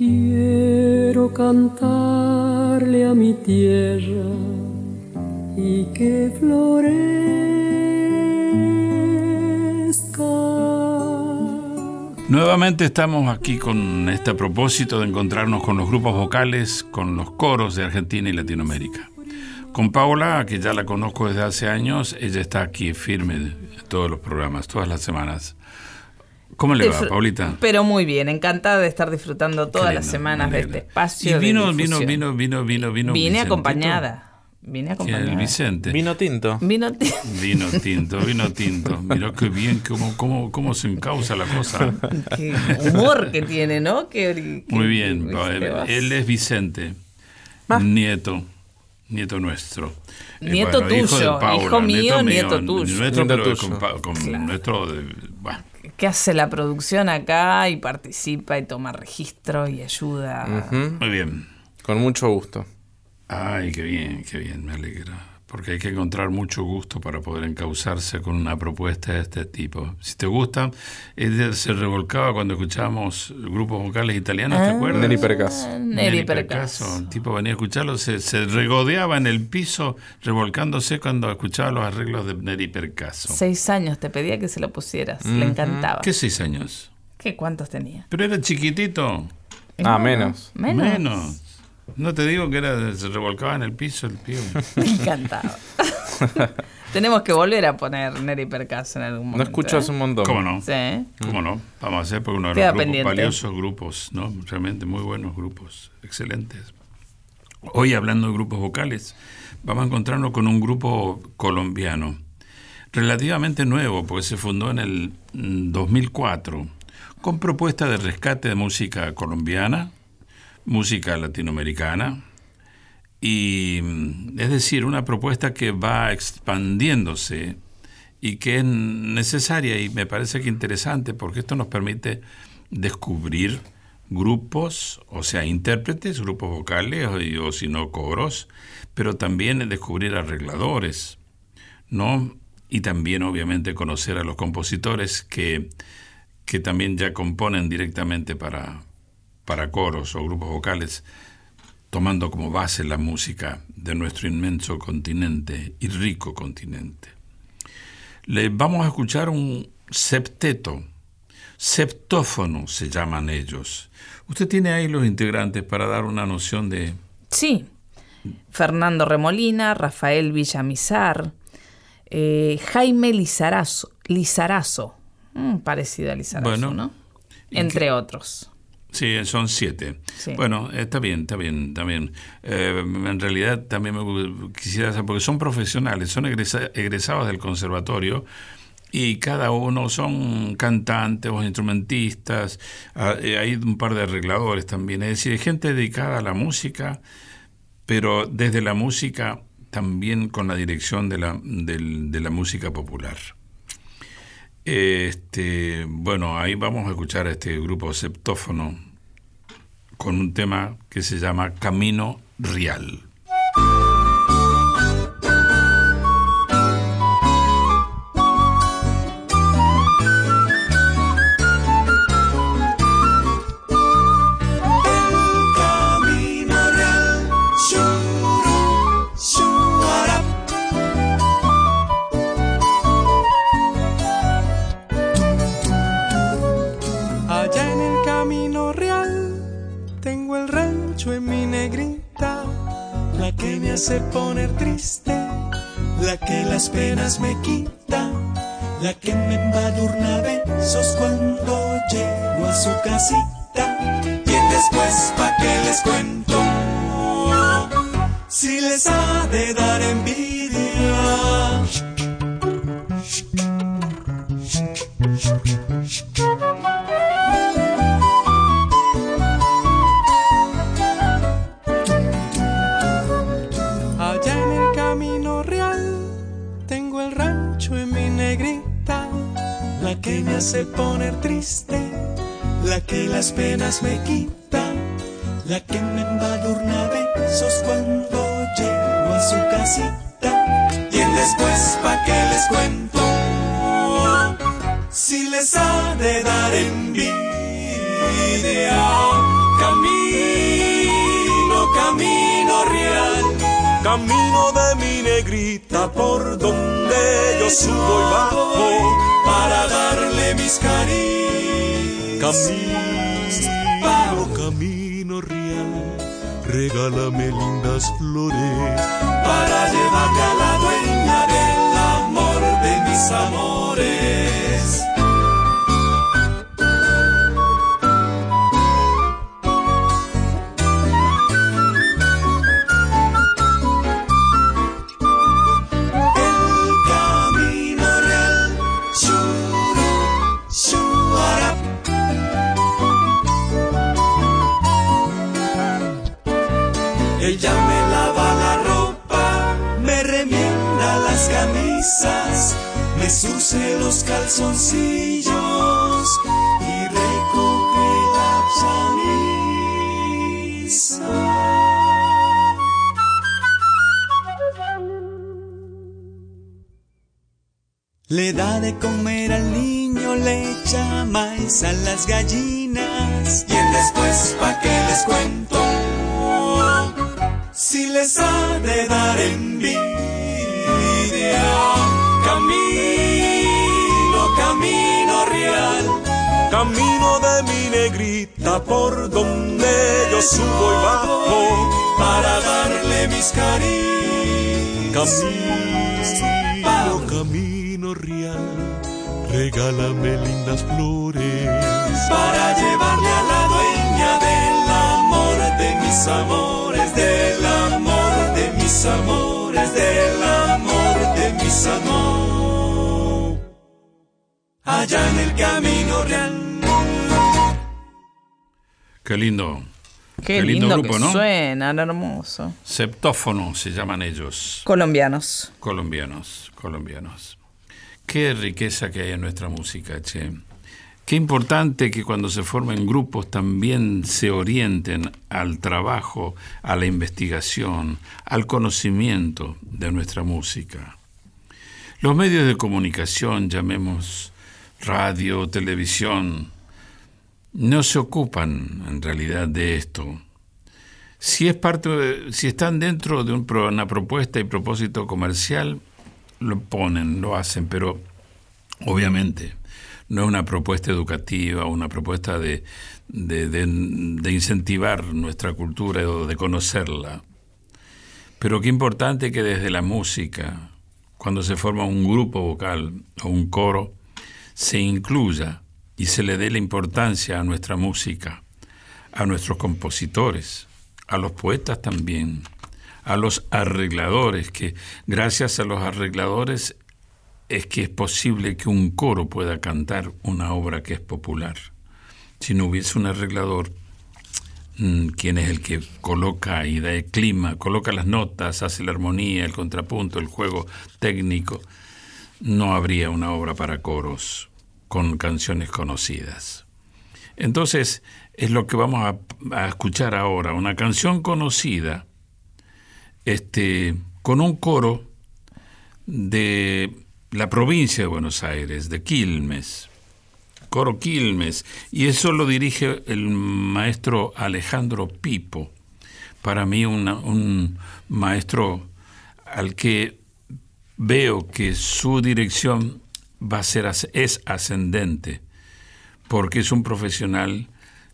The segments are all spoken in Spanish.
Quiero cantarle a mi tierra y que florezca. Nuevamente estamos aquí con este propósito de encontrarnos con los grupos vocales, con los coros de Argentina y Latinoamérica. Con Paula, que ya la conozco desde hace años, ella está aquí firme en todos los programas, todas las semanas. ¿Cómo le va, Paulita? Pero muy bien, encantada de estar disfrutando todas las semanas de este espacio. Y vino, vino, vino, vino, vino, vino. Vine acompañada. Vine acompañada. El Vicente. Vino tinto. Vino tinto. Vino tinto, vino tinto. Mirá qué bien, cómo, cómo, cómo se encausa la cosa. Qué humor que tiene, ¿no? Muy bien. Él, es Vicente, nieto nieto nuestro. Eh, nieto tuyo, hijo, mío, nieto, tuyo. Nuestro, pero Con, nuestro... ¿Qué hace la producción acá y participa y toma registro y ayuda? Muy bien. Con mucho gusto. Ay, qué bien, qué bien, me alegra porque hay que encontrar mucho gusto para poder encauzarse con una propuesta de este tipo. Si te gusta, ella se revolcaba cuando escuchábamos grupos vocales italianos, ¿te ah, acuerdas? Neri Percaso. Neri Percaso. El tipo venía a escucharlo, se, regodeaba en el piso revolcándose cuando escuchaba los arreglos de Neri Percaso. Seis años, te pedía que se lo pusieras, le encantaba. ¿Qué seis años? ¿Qué cuántos tenía? Pero era chiquitito. Ah, menos. Menos. Menos. No te digo que era, se revolcaba en el piso el pío. Me encantaba. Tenemos que volver a poner Neri Percaso en algún momento. No escuchas ¿eh? un montón. ¿Cómo no? Sí. ¿Cómo no? Vamos a hacer porque uno de los grupos, valiosos grupos, ¿no? Realmente muy buenos grupos, excelentes. Hoy hablando de grupos vocales, vamos a encontrarnos con un grupo colombiano, relativamente nuevo, porque se fundó en el 2004, mm, con propuesta de rescate de música colombiana, música latinoamericana, y es decir, una propuesta que va expandiéndose y que es necesaria y me parece que interesante porque esto nos permite descubrir grupos, o sea, intérpretes, grupos vocales o, o si no coros, pero también descubrir arregladores, ¿no? Y también obviamente conocer a los compositores que, que también ya componen directamente para, para coros o grupos vocales, tomando como base la música de nuestro inmenso continente y rico continente. Le vamos a escuchar un septeto, septófono se llaman ellos. ¿Usted tiene ahí los integrantes para dar una noción de... Sí, Fernando Remolina, Rafael Villamizar, eh, Jaime Lizarazo, Lizarazo mm, parecido a Lizarazo, ¿no? Entre otros. Sí, son siete. Bueno, está bien, está bien, está bien. Eh, en realidad también me quisiera saber, porque son profesionales, son egresados del conservatorio y cada uno son cantantes o instrumentistas, ah, eh, hay un par de arregladores también, es decir, gente dedicada a la música, pero desde la música también con la dirección de la, de la música popular. Este, bueno, ahí vamos a escuchar a este grupo septófono con un tema que se llama Camino Real. Hace poner triste, la que las penas me quita, la que me embadurna besos cuando llego a su casita. Y después, ¿pa' qué les cuento? Si les ha de dar envidia. Hace poner triste, la que las penas me quita, la que me embadurna besos cuando llego a su casita. Y en después, ¿pa' qué les cuento? Si les ha de dar envidia, camino camino de mi negrita por donde yo subo y bajo para darle mis caricias. Camino, camino real, regálame lindas flores para llevarle a la dueña surce los calzoncillos y recoge la chamisa. Le da de comer al niño, le echa maíz a las gallinas. Y después, ¿pa' qué les cuento? Si les ha de dar envidia camino de mi negrita por donde yo subo y bajo para darle mis caricias. Camino, camino real, regálame lindas flores para llevarle a la dueña del amor de mis amores, del amor de mis amores, del amor de mis amores allá en el camino real. Qué lindo. Qué, lindo, grupo, que ¿no? Suena, hermoso. Septófono se llaman ellos. Colombianos. Colombianos, colombianos. Qué riqueza que hay en nuestra música, che. Qué importante que cuando se formen grupos también se orienten al trabajo, a la investigación, al conocimiento de nuestra música. Los medios de comunicación, llamemos radio, televisión, no se ocupan en realidad de esto. Si es parte, si están dentro de una propuesta y propósito comercial, lo ponen, lo hacen, pero obviamente no es una propuesta educativa, una propuesta de, de incentivar nuestra cultura o de conocerla. Pero qué importante que desde la música, cuando se forma un grupo vocal o un coro, se incluya y se le dé la importancia a nuestra música, a nuestros compositores, a los poetas también, a los arregladores, que gracias a los arregladores es que es posible que un coro pueda cantar una obra que es popular. Si no hubiese un arreglador, mm, quien es el que coloca y da el clima, coloca las notas, hace la armonía, el contrapunto, el juego técnico, no habría una obra para coros con canciones conocidas. Entonces, es lo que vamos a, escuchar ahora, una canción conocida, este, con un coro de la provincia de Buenos Aires, de Quilmes, coro Quilmes, y eso lo dirige el maestro Alejandro Pipo, para mí un maestro al que veo que su dirección va a ser, es ascendente, porque es un profesional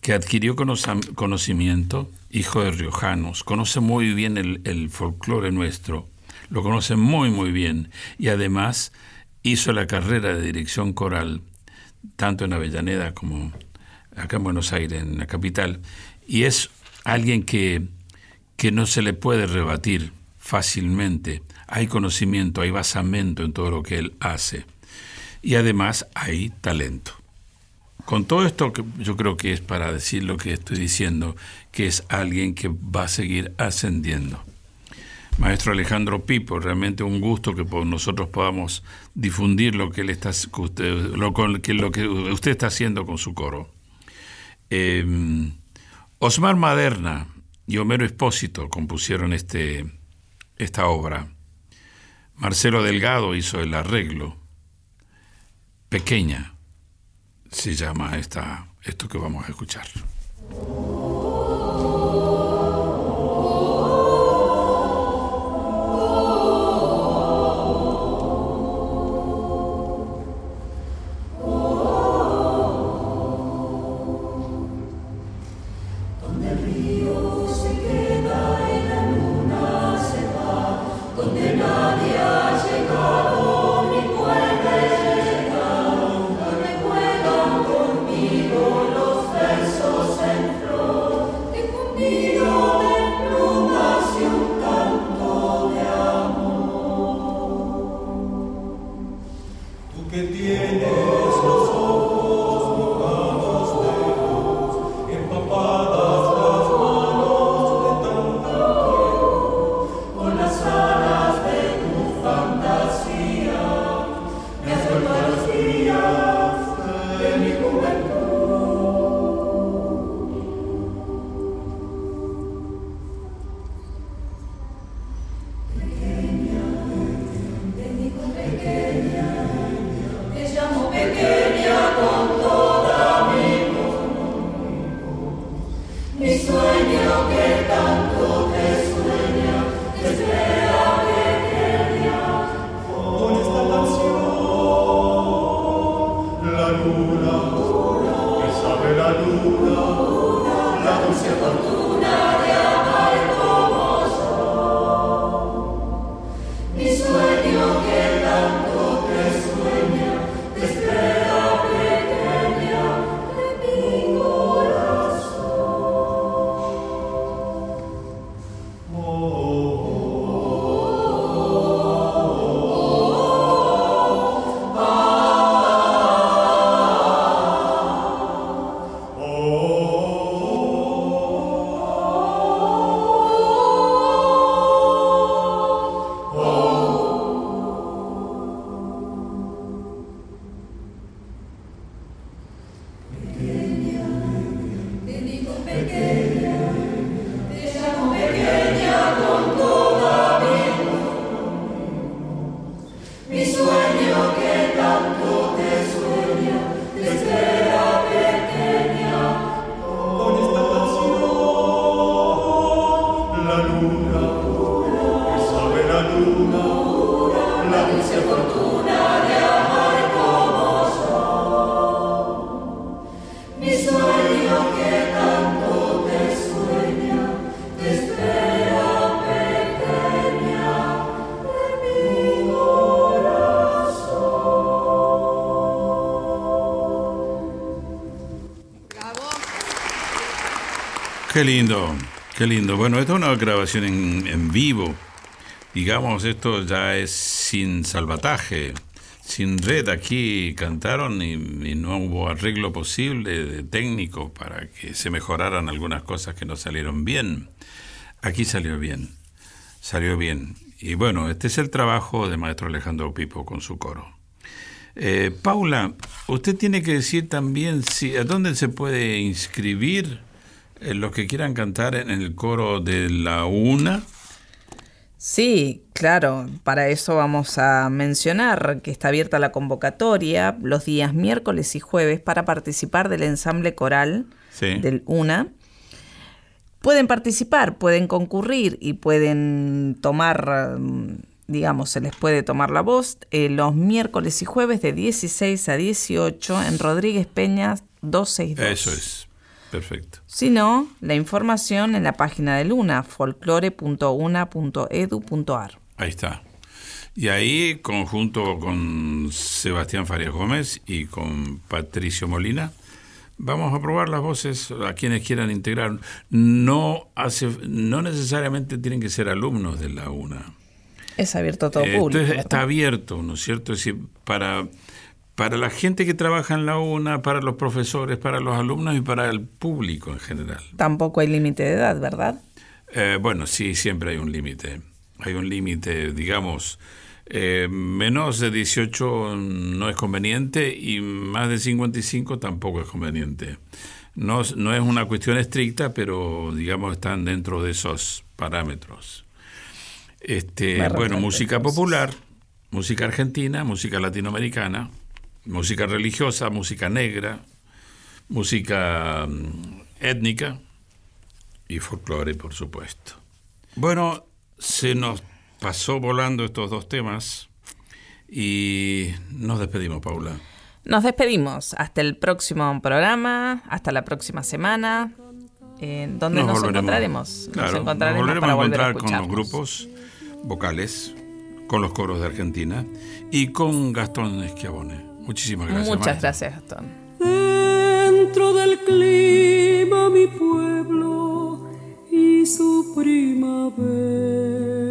que adquirió conocimiento, hijo de riojanos, conoce muy bien el, folclore nuestro, lo conoce muy, muy bien, y además hizo la carrera de dirección coral, tanto en Avellaneda como acá en Buenos Aires, en la capital, y es alguien que, que no se le puede rebatir fácilmente. Hay conocimiento, hay basamento en todo lo que él hace y además hay talento. Con todo esto yo creo que es para decir lo que estoy diciendo, que es alguien que va a seguir ascendiendo. Maestro Alejandro Pipo, realmente un gusto que nosotros podamos difundir lo que, él está, usted, lo, que, lo que usted está haciendo con su coro. Em, Osmar Maderna y Homero Espósito compusieron este, esta obra. Marcelo Delgado hizo el arreglo pequeña se llama esta, esto que vamos a escuchar. Que tanto te sueña, te espera de que me. Con esta canción, la luna, que sabe la luna, la dulce por tu... Qué lindo, qué lindo. Bueno, esta es una grabación en, vivo. Digamos, esto ya es sin salvataje, sin red. Aquí cantaron y, no hubo arreglo posible de técnico para que se mejoraran algunas cosas que no salieron bien. Aquí salió bien, salió bien. Y bueno, este es el trabajo de maestro Alejandro Pipo con su coro. Eh, Paula, usted tiene que decir también si a dónde se puede inscribir eh, los que quieran cantar en el coro de la una. Sí, claro, para eso vamos a mencionar que está abierta la convocatoria los días miércoles y jueves para participar del ensamble coral del UNA. Pueden participar, pueden concurrir y pueden tomar, mm, digamos, se les puede tomar la voz eh, los miércoles y jueves de 16 a 18 en Rodríguez Peñas 262. Eso es. Perfecto. Si no, la información en la página de Luna, folclore.una.edu.ar. Ahí está. Y ahí, conjunto con Sebastián Farias Gómez y con Patricio Molina, vamos a probar las voces a quienes quieran integrar. No, hace, no necesariamente tienen que ser alumnos de la UNA. Es abierto a todo público. está abierto, ¿no es cierto? Es decir, para para la gente que trabaja en la UNA, para los profesores, para los alumnos y para el público en general. Tampoco hay límite de edad, ¿verdad? Eh, bueno, sí, siempre hay un límite. Hay un límite, digamos, eh, menos de 18 no es conveniente y más de 55 tampoco es conveniente. No, no es una cuestión estricta, pero digamos están dentro de esos parámetros. Este, bueno, música popular, música argentina, música latinoamericana, música religiosa, música negra, música mm, étnica y folclore, por supuesto. Bueno, se nos pasó volando estos dos temas y nos despedimos, Paula. Nos despedimos. Hasta el próximo programa, hasta la próxima semana. eh, donde nos, encontraremos. nos encontraremos volveremos a encontrar con los grupos vocales, con los coros de Argentina y con Gastón Esquiabone. Muchísimas gracias. Muchas gracias, Gastón. Dentro del clima mi pueblo y su primavera